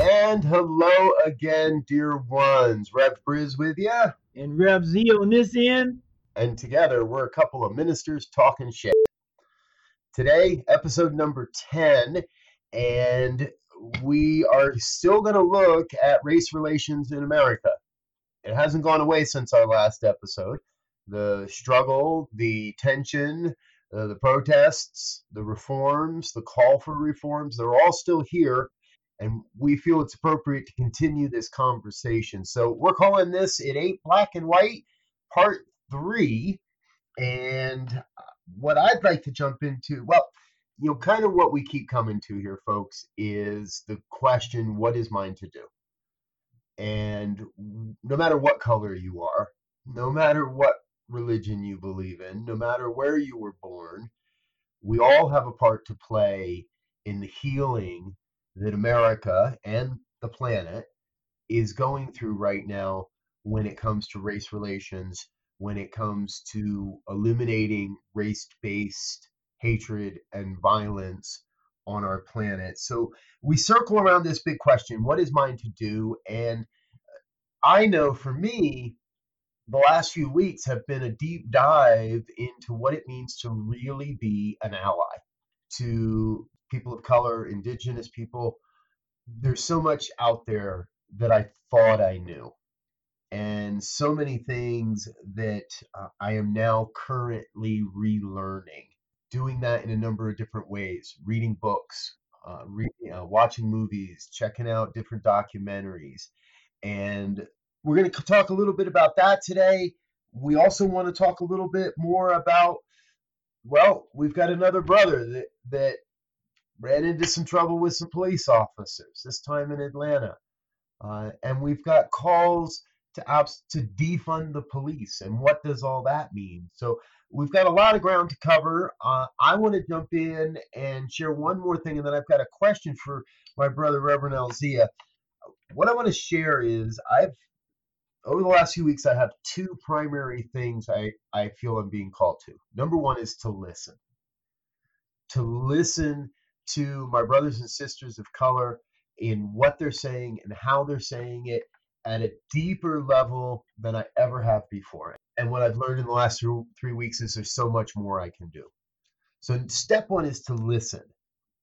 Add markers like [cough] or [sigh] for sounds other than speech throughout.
And hello again, dear ones. Rev Briz with you. And Rev Z on this end. And together, we're a couple of ministers talking shit. Today, episode number 10, and we are still going to look at race relations in America. It hasn't gone away since our last episode. The struggle, the tension, uh, the protests, the reforms, the call for reforms, they're all still here and we feel it's appropriate to continue this conversation. So we're calling this It Ain't Black and White, Part 3. And uh, what I'd like to jump into, well, you know, kind of what we keep coming to here, folks, is the question what is mine to do? And no matter what color you are, no matter what religion you believe in, no matter where you were born, we all have a part to play in the healing that America and the planet is going through right now when it comes to race relations, when it comes to eliminating race based hatred and violence on our planet. So we circle around this big question what is mine to do? And I know for me, the last few weeks have been a deep dive into what it means to really be an ally to people of color, indigenous people. There's so much out there that I thought I knew, and so many things that uh, I am now currently relearning. Doing that in a number of different ways, reading books, uh, reading, uh, watching movies, checking out different documentaries. And we're going to talk a little bit about that today. We also want to talk a little bit more about, well, we've got another brother that, that ran into some trouble with some police officers, this time in Atlanta. Uh, and we've got calls to abs- to defund the police. And what does all that mean? So we've got a lot of ground to cover. Uh, I want to jump in and share one more thing, and then I've got a question for my brother, Reverend Elzia. What I want to share is I've over the last few weeks I have two primary things I, I feel I'm being called to. Number one is to listen. To listen to my brothers and sisters of color in what they're saying and how they're saying it at a deeper level than I ever have before. And what I've learned in the last three weeks is there's so much more I can do. So, step one is to listen.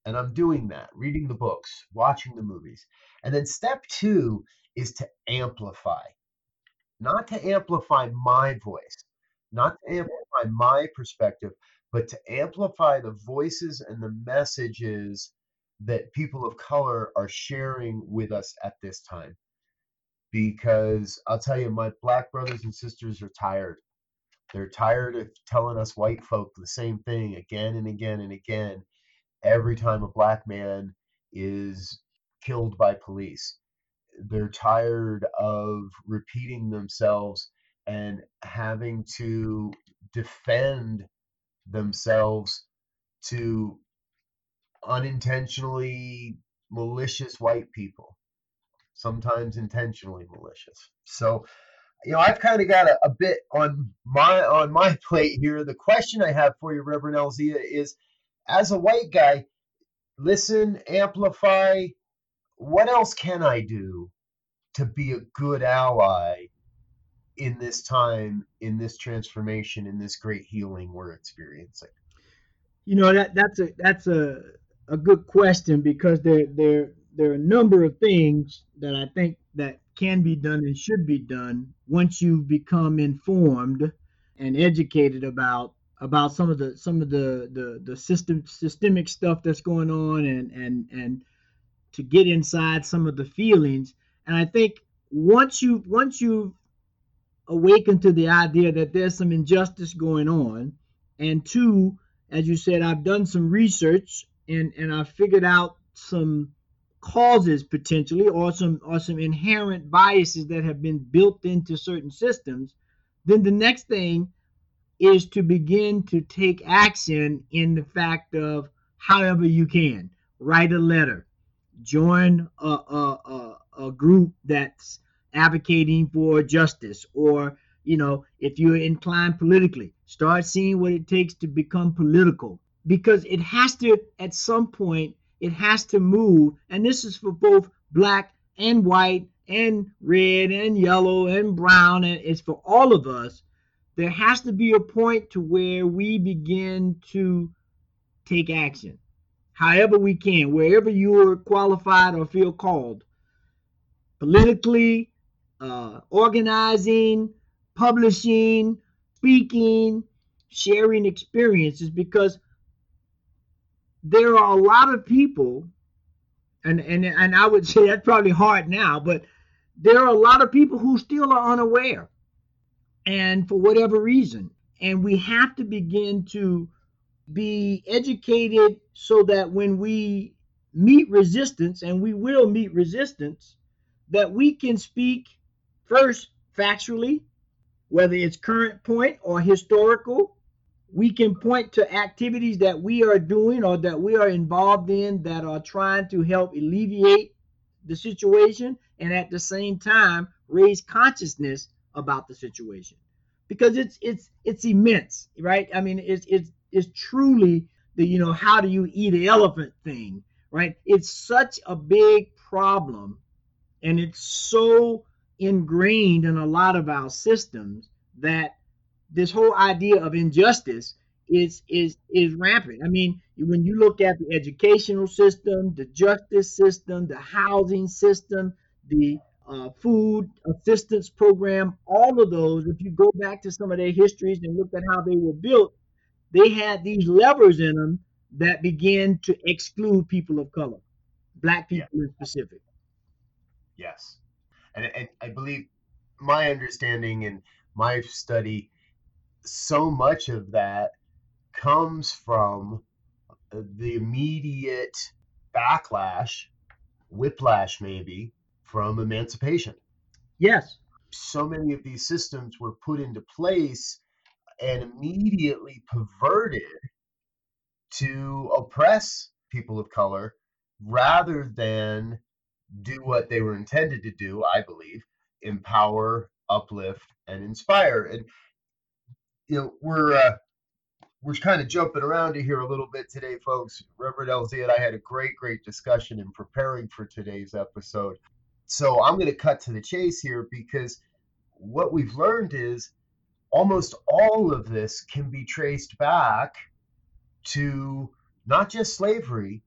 And I'm doing that, reading the books, watching the movies. And then step two is to amplify, not to amplify my voice, not to amplify my perspective, but to amplify the voices and the messages that people of color are sharing with us at this time. Because I'll tell you, my black brothers and sisters are tired. They're tired of telling us white folk the same thing again and again and again every time a black man is killed by police. They're tired of repeating themselves and having to defend themselves to unintentionally malicious white people, sometimes intentionally malicious. So, you know, I've kind of got a, a, bit on my on my [laughs] plate here. The question I have for you, Reverend Elzia, is as a white guy, listen, amplify. What else can I do to be a good ally in this time, in this transformation, in this great healing we're experiencing? You know that that's a that's a a good question because there there there are a number of things that I think that can be done and should be done once you become informed and educated about about some of the some of the the, the system systemic stuff that's going on and and and to get inside some of the feelings and I think once you once you awakened to the idea that there's some injustice going on. And two, as you said, I've done some research and, and I figured out some causes potentially or some or some inherent biases that have been built into certain systems, then the next thing is to begin to take action in the fact of however you can. Write a letter, join a, a, a, a group that's advocating for justice, or you know, if you're inclined politically, start seeing what it takes to become political. Because it has to at some point it has to move and this is for both black and white and red and yellow and brown and it's for all of us. There has to be a point to where we begin to take action however we can wherever you are qualified or feel called politically uh, organizing publishing speaking sharing experiences because there are a lot of people and and and I would [laughs] say that's probably hard now but there are a lot of people who still are unaware and for whatever reason. And we have to begin to be educated so that when we meet resistance, and we will meet resistance, that we can speak first factually, whether it's current point or historical. We can point to activities that we are doing or that we are involved in that are trying to help alleviate the situation and at the same time raise consciousness about the situation because it's it's it's immense, right? I mean, it's it's it's truly the you know how do you eat an elephant thing, right? It's such a big problem, and it's so ingrained in a lot of our systems that this whole idea of injustice is is is rampant. I mean, when you look at the educational system, the justice system, the housing system, the uh, food assistance program, all of those, if you go back to some of their histories and look at how they were built, they had these levers in them that began to exclude people of color, black people yeah. in specific. Yes. And, and I believe my understanding and my study, so much of that comes from the immediate backlash, whiplash maybe, from emancipation. Yes. So many of these systems were put into place and immediately perverted to oppress people of color rather than do what they were intended to do, I believe, empower, uplift, and inspire. And you know, we're uh, we're kind of jumping around to here a little bit today, folks. Reverend LZ and I had a great, great discussion in preparing for today's episode. So I'm going to cut to the chase here because what we've learned is almost all of this can be traced back to not just slavery,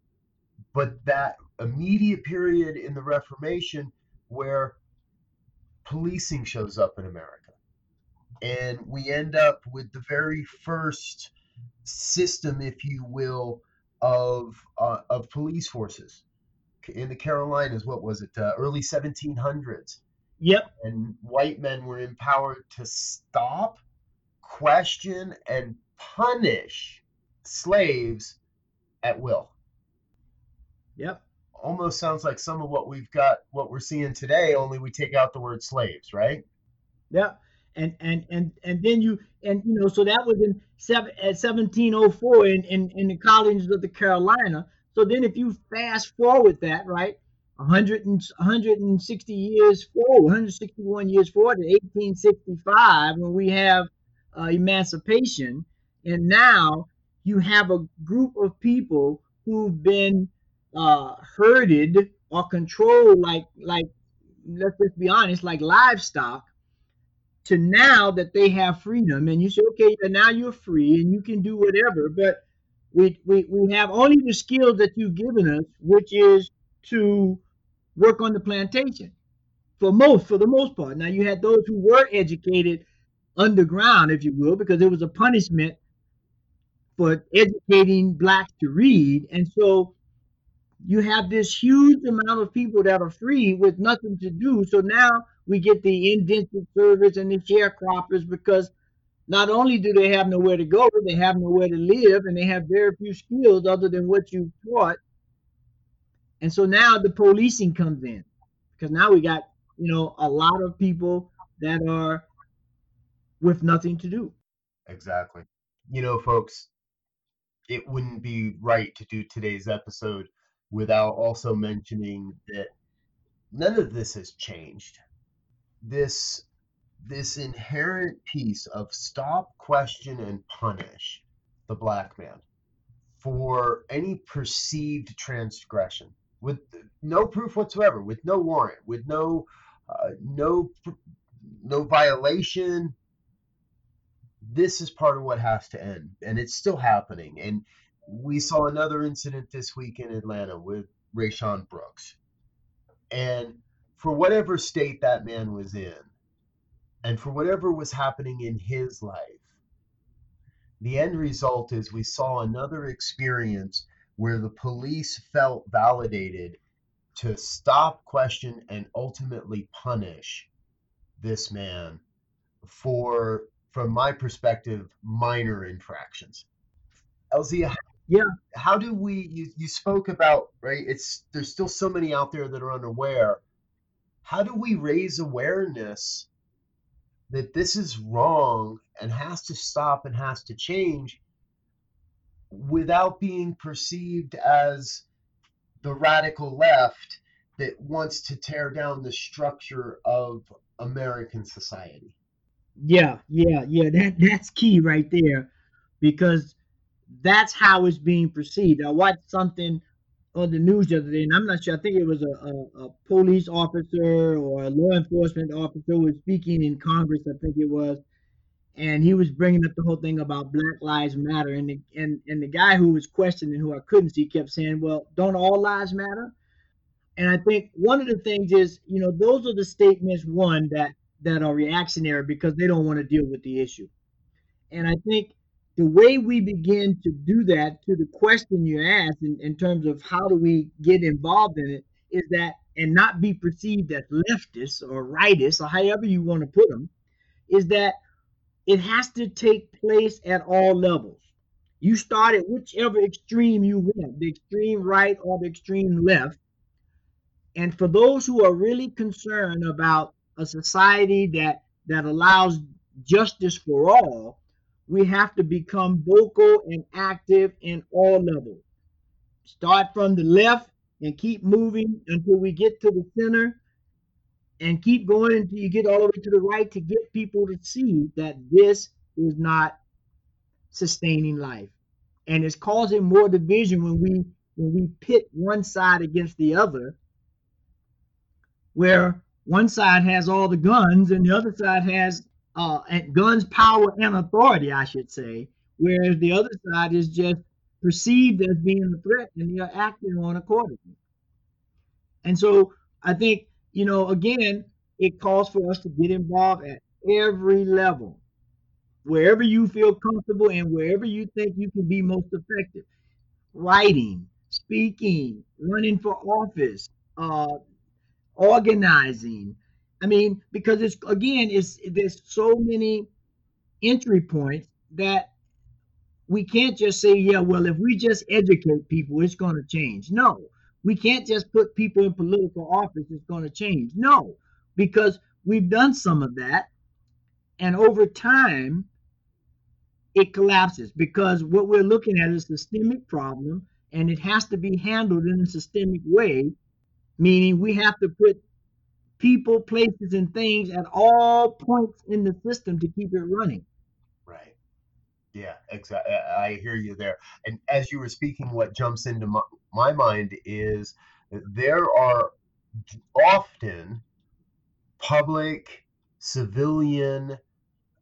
but that immediate period in the Reformation where policing shows up in America. And we end up with the very first system, if you will, of uh, of police forces in the Carolinas. What was it? Uh, early 1700s. Yep. And white men were empowered to stop, question, and punish slaves at will. Yep. Almost sounds like some of what we've got, what we're seeing today. Only we take out the word slaves, right? Yeah. And and and and then you and you know so that was in seven, at 1704 in, in in the colonies of the Carolina so then if you fast forward that, right, 100 and, 160 years forward, 161 years forward to 1865 when we have uh, emancipation, and now you have a group of people who've been uh, herded or controlled like like let's just be honest like livestock to now that they have freedom and you say okay now you're free and you can do whatever but we, we, we have only the skills that you've given us, which is to work on the plantation for most, for the most part. Now you had those who were educated underground, if you will, because it was a punishment for educating blacks to read. And so you have this huge amount of people that are free with nothing to do. So now we get the indentured servants and the sharecroppers because not only do they have nowhere to go, they have nowhere to live, and they have very few skills other than what you taught. And so now the policing comes in because now we got, you know, a lot of people that are with nothing to do. Exactly. You know, folks, it wouldn't be right to do today's episode without also mentioning that none of this has changed. This this inherent piece of stop, question, and punish the black man for any perceived transgression with no proof whatsoever, with no warrant, with no uh, no no violation. This is part of what has to end, and it's still happening. And we saw another incident this week in Atlanta with Rayshard Brooks, and for whatever state that man was in, and for whatever was happening in his life, the end result is we saw another experience where the police felt validated to stop, question, and ultimately punish this man for, from my perspective, minor infractions. LZ, yeah, how do we? You, you spoke about right. It's there's still so many out there that are unaware. How do we raise awareness that this is wrong and has to stop and has to change without being perceived as the radical left that wants to tear down the structure of American society. Yeah, yeah, yeah. That that's key right there, because that's how it's being perceived. I watched something on the news the other day, and I'm not sure. I think it was a, a, a police officer or a law enforcement officer was speaking in Congress. I think it was, and he was bringing up the whole thing about Black Lives Matter, and the, and and the guy who was questioning, who I couldn't see, kept saying, "Well, don't all lives matter?" And I think one of the things is, you know, those are the statements one that that are reactionary because they don't want to deal with the issue, and I think the way we begin to do that to the question you asked in, in terms of how do we get involved in it is that and not be perceived as leftist or rightist or however you want to put them is that it has to take place at all levels. You start at whichever extreme you want the extreme right or the extreme left and for those who are really concerned about a society that that allows justice for all we have to become vocal and active in all levels. Start from the left and keep moving until we get to the center and keep going until you get all the way to the right to get people to see that this is not sustaining life and it's causing more division when we when we pit one side against the other where one side has all the guns and the other side has uh, guns, power, and authority, I should say, whereas the other side is just perceived as being a threat and you're acting on accordingly. And so I think, you know, again, it calls for us to get involved at every level, wherever you feel comfortable and wherever you think you can be most effective. Writing, speaking, running for office, uh, organizing, I mean, because it's again, it's there's so many entry points that we can't just say, yeah, well, if we just educate people, it's going to change. No, we can't just put people in political office, it's going to change. No, because we've done some of that. And over time, it collapses because what we're looking at is a systemic problem and it has to be handled in a systemic way, meaning we have to put people, places, and things at all points in the system to keep it running. Right. Yeah, exactly. I hear you there. And as you were speaking, what jumps into my, my mind is there are often public, civilian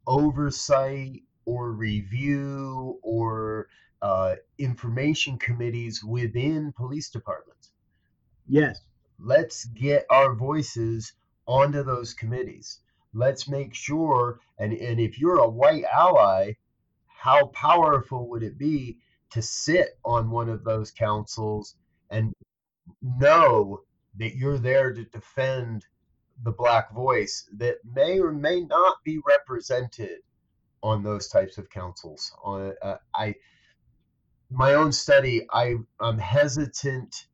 oversight or review or uh, information committees within police departments. Yes let's get our voices onto those committees. Let's make sure, and, and if you're a white ally, how powerful would it be to sit on one of those councils and know that you're there to defend the black voice that may or may not be represented on those types of councils. On uh, I, my own study, I I'm hesitant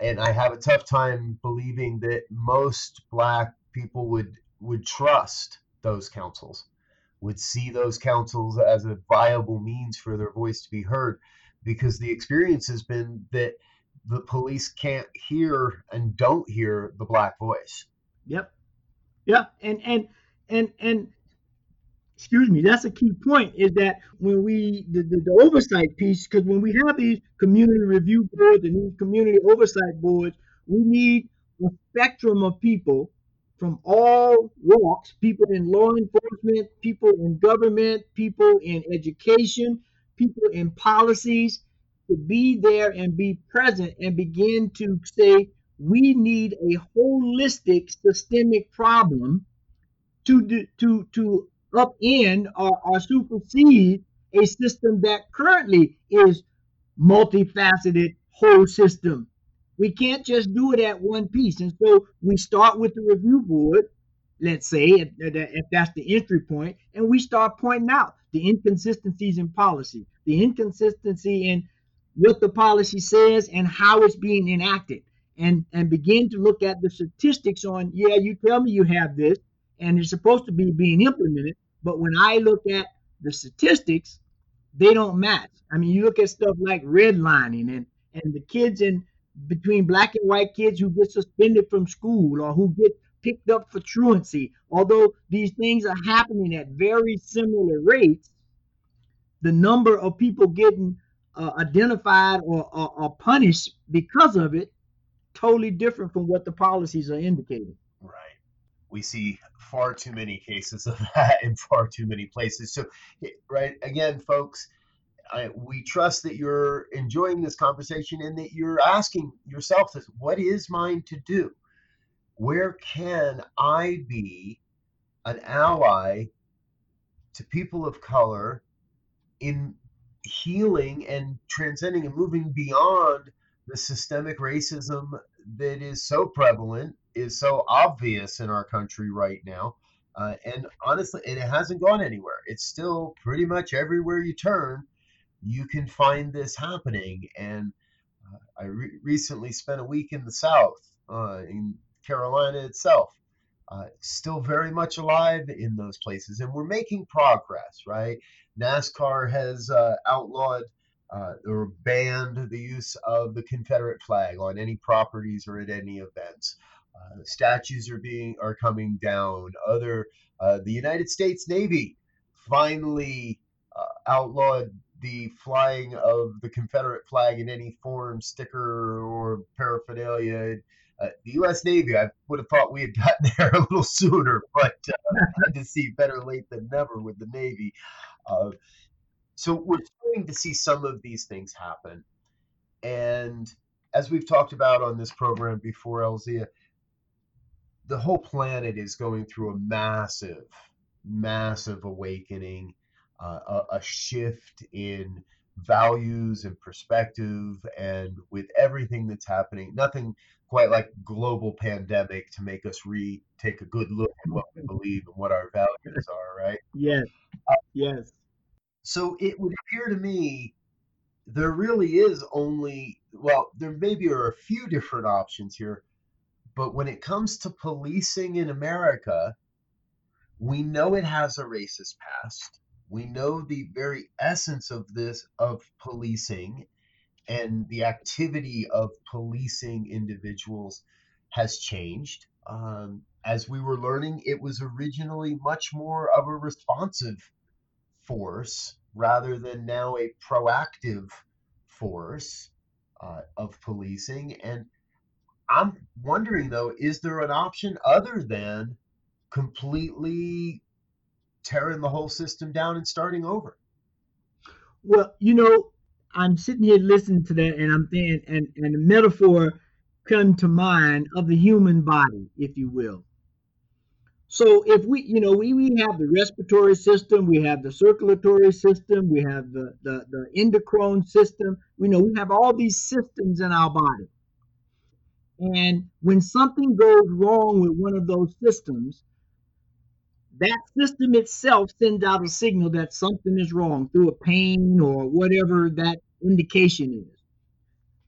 and I have a tough time believing that most black people would would trust those councils, would see those councils as a viable means for their voice to be heard, because the experience has been that the police can't hear and don't hear the black voice. Yep. Yep. And and and and excuse me, that's a key point is that when we, the, the, the oversight piece, because when we have these community review boards and these community oversight boards, we need a spectrum of people from all walks people in law enforcement, people in government, people in education, people in policies to be there and be present and begin to say, we need a holistic systemic problem to, to, to upend or, or supersede a system that currently is multifaceted whole system. We can't just do it at one piece. And so we start with the review board, let's say, if, if that's the entry point, and we start pointing out the inconsistencies in policy, the inconsistency in what the policy says and how it's being enacted, and, and begin to look at the statistics on, yeah, you tell me you have this, and it's supposed to be being implemented, but when I look at the statistics, they don't match. I mean, you look at stuff like redlining and and the kids in between black and white kids who get suspended from school or who get picked up for truancy. Although these things are happening at very similar rates, the number of people getting uh, identified or, or, or punished because of it totally different from what the policies are indicating. Right we see far too many cases of [laughs] that in far too many places. So, right again, folks, I, we trust that you're enjoying this conversation and that you're asking yourself this: What is mine to do? Where can I be an ally to people of color in healing and transcending and moving beyond the systemic racism that is so prevalent is so obvious in our country right now. Uh, and honestly, and it hasn't gone anywhere. It's still pretty much everywhere you turn, you can find this happening. And uh, I re- recently spent a week in the South, uh, in Carolina itself. Uh, still very much alive in those places, and we're making progress, right? NASCAR has uh, outlawed uh, or banned the use of the Confederate flag on any properties or at any events. Uh, statues are being are coming down. Other uh, the United States Navy finally uh, outlawed the flying of the Confederate flag in any form, sticker or paraphernalia. Uh, the U.S. Navy, I would have thought we had gotten [laughs] there a little sooner, but uh, to see better late than never with the Navy. Uh, so we're to see some of these things happen, and as we've talked about on this program before, Elzia, the whole planet is going through a massive, massive awakening, uh, a, a shift in values and perspective, and with everything that's happening, nothing quite like global pandemic to make us re take a good look at what we believe and what our values are, right? Yes. Uh, yes. So it would appear to me there really is only well, there maybe are a few different options here but when it comes to policing in America, we know it has a racist past. We know the very essence of this, of policing and the activity of policing individuals has changed. Um, as we were learning, it was originally much more of a responsive force rather than now a proactive force uh, of policing. And I'm wondering though, is there an option other than completely tearing the whole system down and starting over? Well, you know, I'm sitting here listening to that, and I'm thinking, and and the metaphor come to mind of the human body, if you will. So if we, you know, we, we have the respiratory system, we have the circulatory system, we have the, the, the endocrine system, we know we have all these systems in our body. And when something goes wrong with one of those systems, that system itself sends out a signal that something is wrong through a pain or whatever that indication is.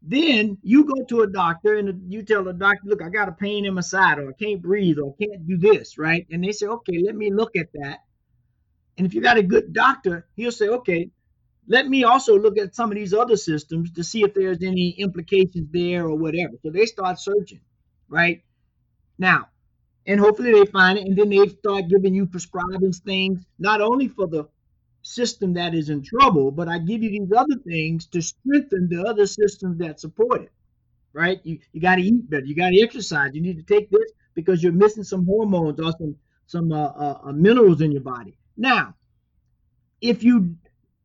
Then you go to a doctor and you tell the doctor, look, I got a pain in my side, or I can't breathe, or I can't do this, right? And they say, okay, let me look at that. And if you got a good doctor, he'll say, okay, let me also look at some of these other systems to see if there's any implications there or whatever. So they start searching, right? Now, and hopefully they find it, and then they start giving you prescribing things, not only for the system that is in trouble, but I give you these other things to strengthen the other systems that support it. Right? You you got to eat better. You got to exercise. You need to take this because you're missing some hormones or some some uh, uh, uh, minerals in your body. Now, if you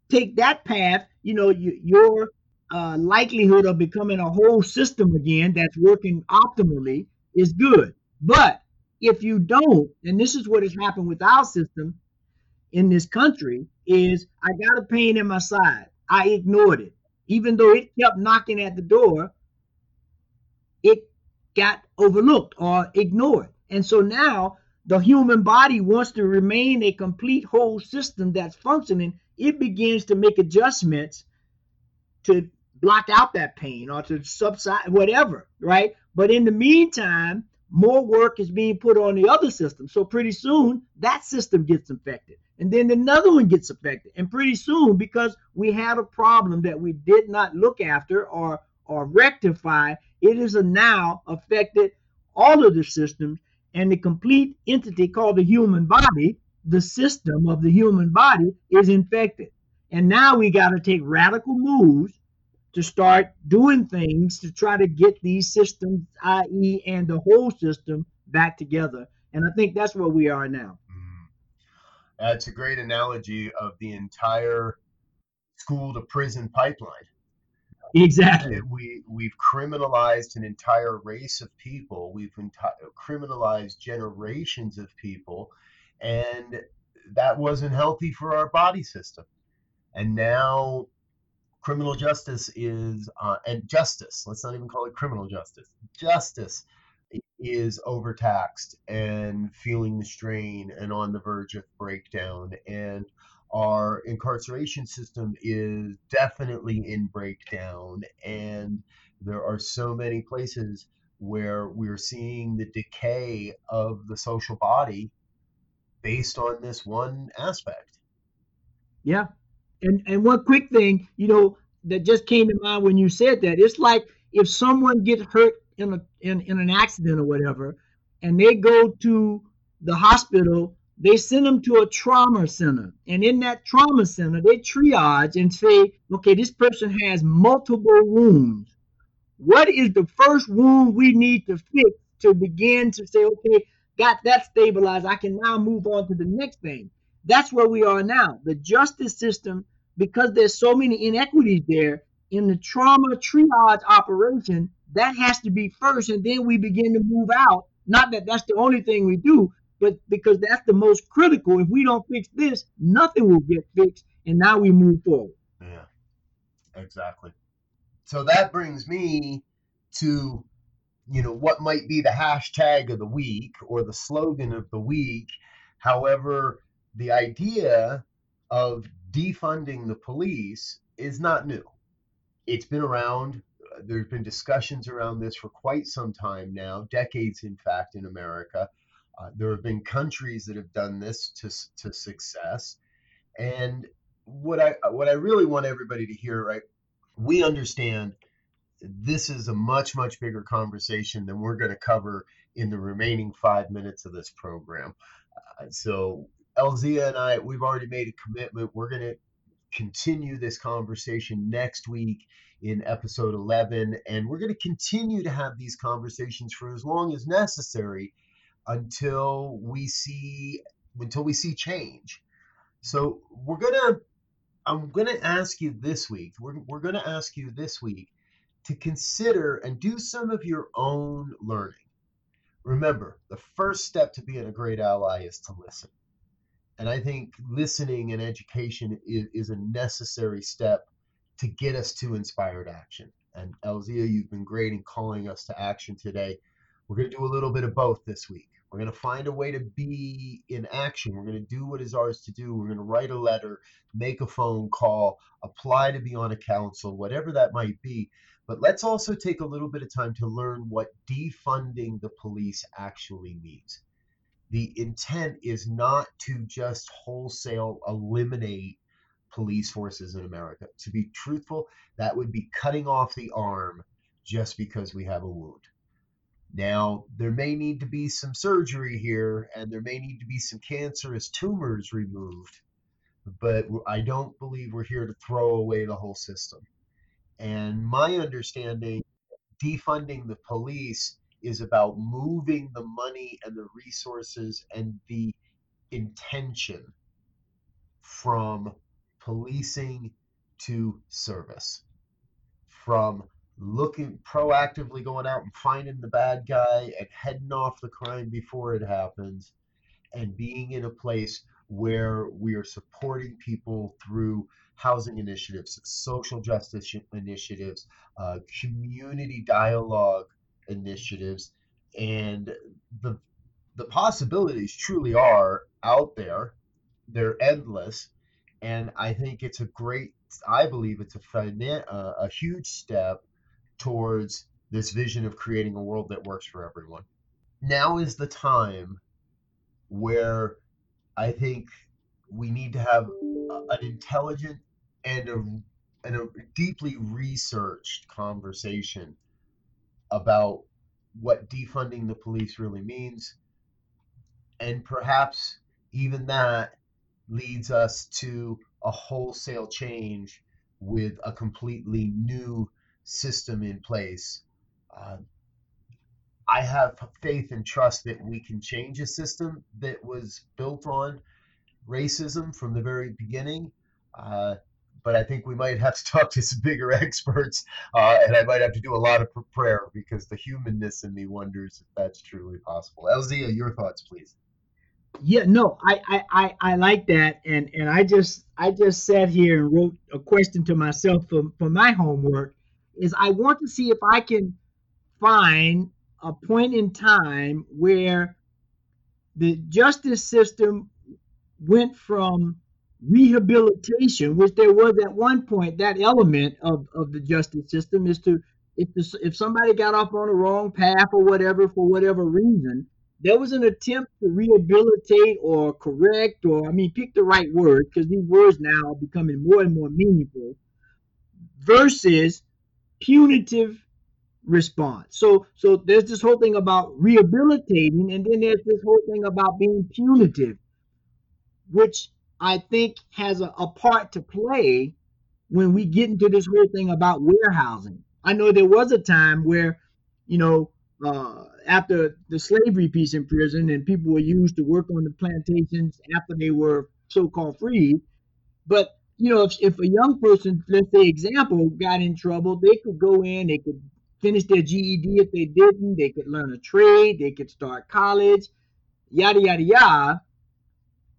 take that path, you know you, your uh, likelihood of becoming a whole system again that's working optimally is good. But if you don't, and this is what has happened with our system in this country, is I got a pain in my side. I ignored it. Even though it kept knocking at the door, it got overlooked or ignored. And so now the human body wants to remain a complete whole system that's functioning. It begins to make adjustments to block out that pain or to subside, whatever, right? But in the meantime, more work is being put on the other system. So pretty soon that system gets infected. And then another one gets affected. And pretty soon, because we had a problem that we did not look after or or rectify, it is now affected all of the systems and the complete entity called the human body, the system of the human body is infected. And now we got to take radical moves to start doing things to try to get these systems, i.e., and the whole system back together. And I think that's where we are now. That's a great analogy of the entire school to prison pipeline. Exactly. We we've criminalized an entire race of people. We've enti- criminalized generations of people, and that wasn't healthy for our body system. And now criminal justice is uh, and justice let's not even call it criminal justice justice is overtaxed and feeling the strain and on the verge of breakdown and our incarceration system is definitely in breakdown and there are so many places where we're seeing the decay of the social body based on this one aspect yeah and and one quick thing, you know, that just came to mind when you said that. It's like if someone gets hurt in a in, in an accident or whatever, and they go to the hospital, they send them to a trauma center. And in that trauma center, they triage and say, okay, this person has multiple wounds. What is the first wound we need to fix to begin to say, okay, got that stabilized. I can now move on to the next thing. That's where we are now. The justice system because there's so many inequities there in the trauma triage operation that has to be first and then we begin to move out. Not that that's the only thing we do but because that's the most critical. If we don't fix this nothing will get fixed and now we move forward. Yeah. Exactly. So that brings me to you know what might be the hashtag of the week or the slogan of the week. However the idea of defunding the police is not new. It's been around. There's been discussions around this for quite some time now, decades, in fact, in America. Uh, there have been countries that have done this to, to success. And what I what I really want everybody to hear, right? We understand this is a much much bigger conversation than we're going to cover in the remaining five minutes of this program. Uh, so Elzia and I, we've already made a commitment. We're going to continue this conversation next week in episode 11. And we're going to continue to have these conversations for as long as necessary until we see until we see change. So we're gonna I'm gonna ask you this week. We're, we're gonna ask you this week to consider and do some of your own learning. Remember, the first step to being a great ally is to listen. And I think listening and education is, is a necessary step to get us to inspired action. And Elzia, you've been great in calling us to action today. We're going to do a little bit of both this week. We're going to find a way to be in action. We're going to do what is ours to do. We're going to write a letter, make a phone call, apply to be on a council, whatever that might be. But let's also take a little bit of time to learn what defunding the police actually means. The intent is not to just wholesale eliminate police forces in America. To be truthful, that would be cutting off the arm just because we have a wound. Now, there may need to be some surgery here and there may need to be some cancerous tumors removed, but I don't believe we're here to throw away the whole system. And my understanding, defunding the police is about moving the money and the resources and the intention from policing to service, from looking proactively going out and finding the bad guy and heading off the crime before it happens and being in a place where we are supporting people through housing initiatives, social justice initiatives, uh, community dialogue initiatives, and the the possibilities truly are out there. They're endless, and I think it's a great. I believe it's a uh, a huge step towards this vision of creating a world that works for everyone. Now is the time where I think we need to have an intelligent and a, and a deeply researched conversation about what defunding the police really means. And perhaps even that leads us to a wholesale change with a completely new system in place. Uh, I have faith and trust that we can change a system that was built on racism from the very beginning. Uh, but I think we might have to [laughs] talk to some bigger [laughs] experts, uh, and I might have to do a lot of prayer because the humanness in me wonders if that's truly possible. Elzia, your thoughts, please. Yeah, no, I, I, I, I like that, and and I just I just sat here and wrote a question to myself for, for my homework, is I want to see if I can find a point in time where the justice system went from rehabilitation, which there was at one point, that element of, of the justice system is to if the, if somebody got off on the wrong path or whatever for whatever reason, there was an attempt to rehabilitate or correct or I mean pick the right word because these words now are becoming more and more meaningful versus punitive response. So so there's this whole thing about rehabilitating, and then there's this whole thing about being punitive, which I think has a, a part to play when we get into this whole thing about warehousing. I know there was a time where, you know, uh, after the slavery piece in prison, and people were used to work on the plantations after they were so-called free, but you know, if, if a young person, let's say example, got in trouble, they could go in, they could finish their GED if they didn't, they could learn a trade, they could start college, yada yada yada.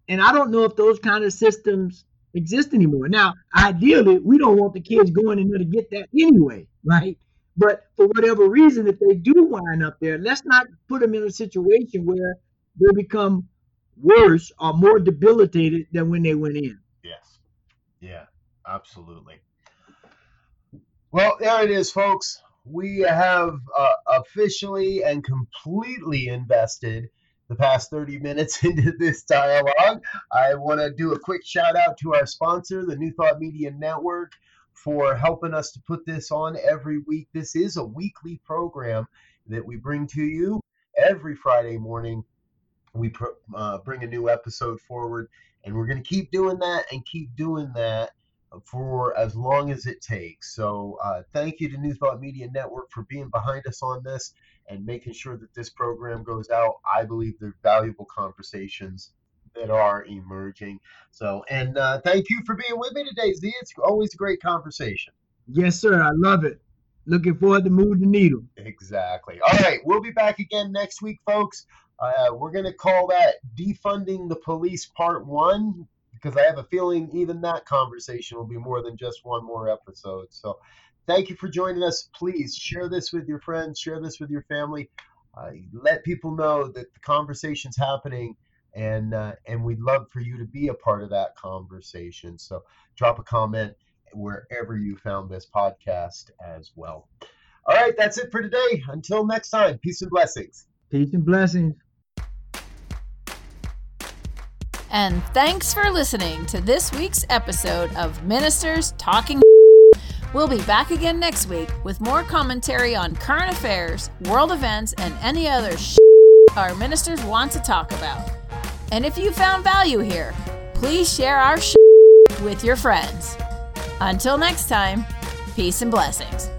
And I don't know if those kind of systems exist anymore. Now, ideally, we don't want the kids going in there to get that anyway, right? But for whatever reason, if they do wind up there, let's not put them in a situation where they become worse or more debilitated than when they went in. Yes. Yeah, absolutely. Well, there it is, folks. We have uh, officially and completely invested the past 30 minutes [laughs] into this dialogue. I want to do a quick shout out to our sponsor, the New Thought Media Network, for helping us to put this on every week. This is a weekly program that we bring to you every Friday morning. We pr- uh, bring a new episode forward and we're going to keep doing that and keep doing that for as long as it takes. So, uh, thank you to New Thought Media Network for being behind us on this and making sure that this program goes out. I believe they're valuable conversations that are emerging. So, and uh, thank you for being with me today, Z. It's always a great conversation. Yes, sir. I love it. Looking forward to moving the needle. Exactly. All right. We'll be back again next week, folks. Uh, we're going to call that Defunding the Police Part 1 because I have a feeling even that conversation will be more than just one more episode. So thank you for joining us. Please share this with your friends, share this with your family. uh, let people know that the conversation's happening and uh, and we'd love for you to be a part of that conversation. So drop a comment wherever you found this podcast as well. All right that's it for today. Until next time peace and blessings. Peace and blessings. And thanks for listening to this week's episode of ministers talking. We'll be back again next week with more commentary on current affairs, world events, and any other our ministers want to talk about. And if you found value here, please share our sh- with your friends. Until next time, peace and blessings.